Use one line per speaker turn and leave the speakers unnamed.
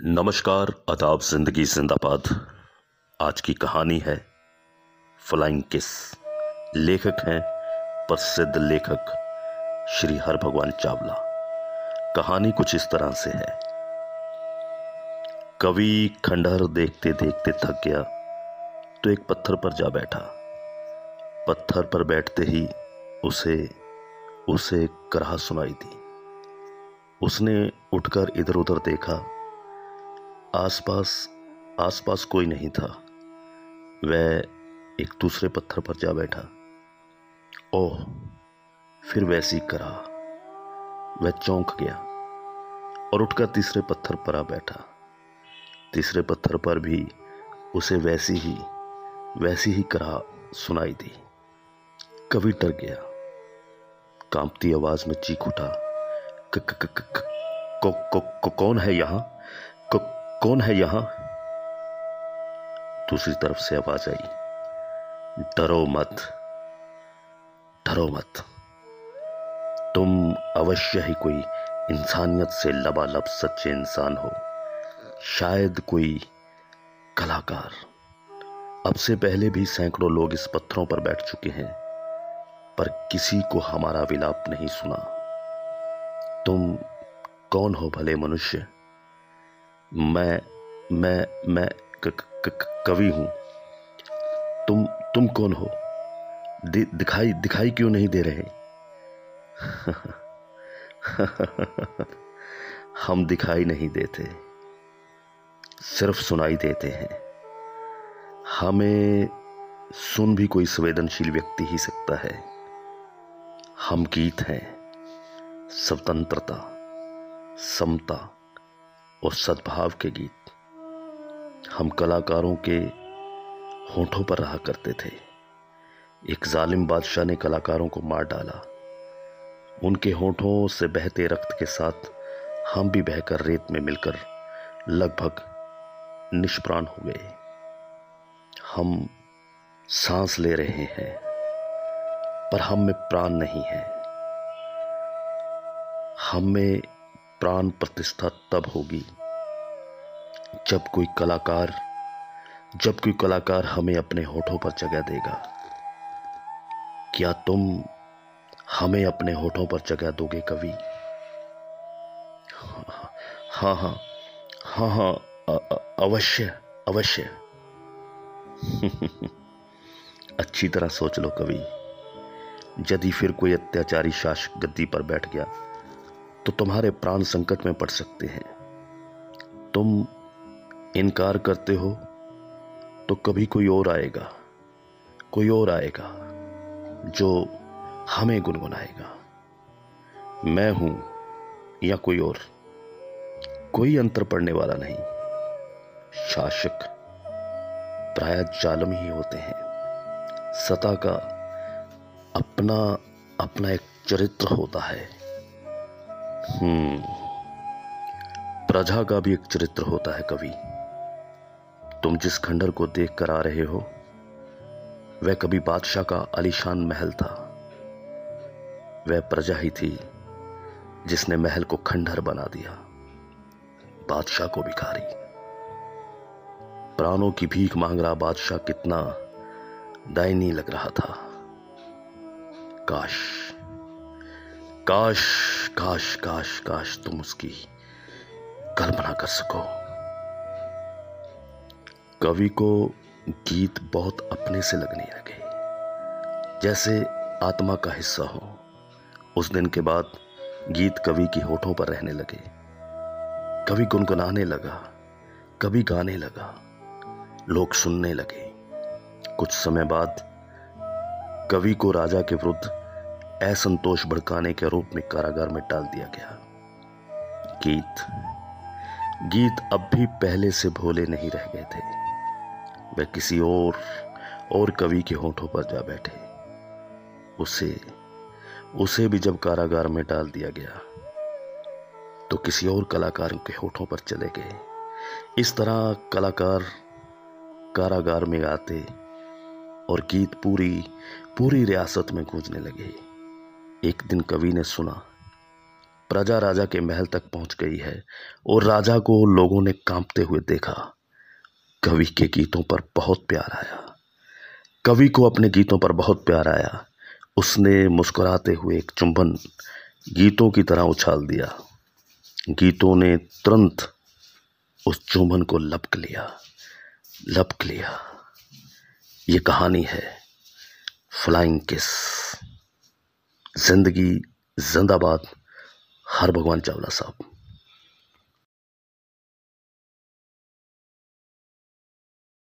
नमस्कार, अदाब ज़िंदगी जिंदाबाद। आज की कहानी है फ्लाइंग किस लेखक हैं प्रसिद्ध लेखक श्री हर भगवान चावला। कहानी कुछ इस तरह से है। कवि खंडहर देखते देखते थक गया तो एक पत्थर पर जा बैठा। पत्थर पर बैठते ही उसे उसे कराह सुनाई दी। उसने उठकर इधर उधर देखा आसपास आसपास कोई नहीं था। वह एक दूसरे पत्थर पर जा बैठा। ओह, फिर वैसी करा। वह चौंक गया और उठकर तीसरे पत्थर पर आ बैठा। तीसरे पत्थर पर भी उसे वैसी ही वैसी ही करा सुनाई दी। कवि डर गया। कांपती आवाज़ में चीख उठा। कौन है यहाँ? कौन है यहाँ? दूसरी तरफ़ से आवाज़ आई। डरो मत। डरो मत। तुम अवश्य ही कोई इंसानियत से लबालब सच्चे इंसान हो। शायद कोई कलाकार। अब से पहले भी सैकड़ों लोग इस पत्थरों पर बैठ चुके हैं, पर किसी को हमारा विलाप नहीं सुना। तुम कौन हो भले मनुष्य? मैं मैं मैं क, क, क, कवि हूँ। तुम तुम कौन हो? दि, दिखाई दिखाई क्यों नहीं दे रहे? हम दिखाई नहीं देते सिर्फ़ सुनाई देते हैं। हमें सुन भी कोई संवेदनशील व्यक्ति ही सकता है। हम गीत हैं स्वतंत्रता समता और सद्भाव के गीत हम कलाकारों के होठों पर रहा करते थे। एक जालिम बादशाह ने कलाकारों को मार डाला। उनके होठों से बहते रक्त के साथ हम भी बहकर रेत में मिलकर लगभग निष्प्राण हो गए। हम सांस ले रहे हैं, पर हम में प्राण नहीं है। हम में प्राण प्रतिष्ठा तब होगी जब कोई कलाकार, जब कोई कलाकार हमें अपने होठों पर जगह देगा, क्या तुम हमें अपने होठों पर जगह दोगे कवि हाँ हाँ हाँ हाँ अवश्य अवश्य। अच्छी तरह सोच लो कवि यदि फिर कोई अत्याचारी शासक गद्दी पर बैठ गया तो तुम्हारे प्राण संकट में पड़ सकते हैं। तुम इनकार करते हो तो कभी कोई और आएगा, कोई और आएगा, जो हमें गुनगुनाएगा। मैं हूँ या कोई और, कोई अंतर पड़ने वाला नहीं। शासक प्राय जालम ही होते हैं। सता का अपना अपना एक चरित्र होता है। हम्म प्रजा का भी एक चरित्र होता है कवि तुम जिस खंडर को देख कर आ रहे हो, वह कभी बादशाह का आलिशान महल था। वह प्रजा ही थी जिसने महल को खंडहर बना दिया, बादशाह को भिखारी। प्राणों की भीख मांग रहा बादशाह कितना दायनी लग रहा था। काश काश काश काश काश तुम उसकी कल्पना कर सको। कवि को गीत बहुत अपने से लगने लगे। जैसे आत्मा का हिस्सा हो, उस दिन के बाद गीत कवि की होठों पर रहने लगे। कवि गुनगुनाने लगा कभी गाने लगा, लोग सुनने लगे। कुछ समय बाद कवि को राजा के विरुद्ध असंतोष भड़काने के आरोप में कारागार में डाल दिया गया। गीत गीत अब भी पहले से भोले नहीं रह गए थे। वे किसी और और कवि के होठों पर जा बैठे। उसे उसे भी जब कारागार में डाल दिया गया तो किसी और कलाकार के होठों पर चले गए। इस तरह कलाकार कारागार में आते और गीत पूरी पूरी रियासत में गूंजने लगे। एक दिन कवि ने सुना, प्रजा राजा के महल तक पहुँच गई है और राजा को लोगों ने कांपते हुए देखा। कवि के गीतों पर बहुत प्यार आया। कवि को अपने गीतों पर बहुत प्यार आया। उसने मुस्कुराते हुए एक चुंबन गीतों की तरह उछाल दिया। गीतों ने तुरंत उस चुंबन को लपक लिया। लपक लिया। ये कहानी है फ्लाइंग किस ज़िंदगी जिंदाबाद। हर भगवान चावला साहब।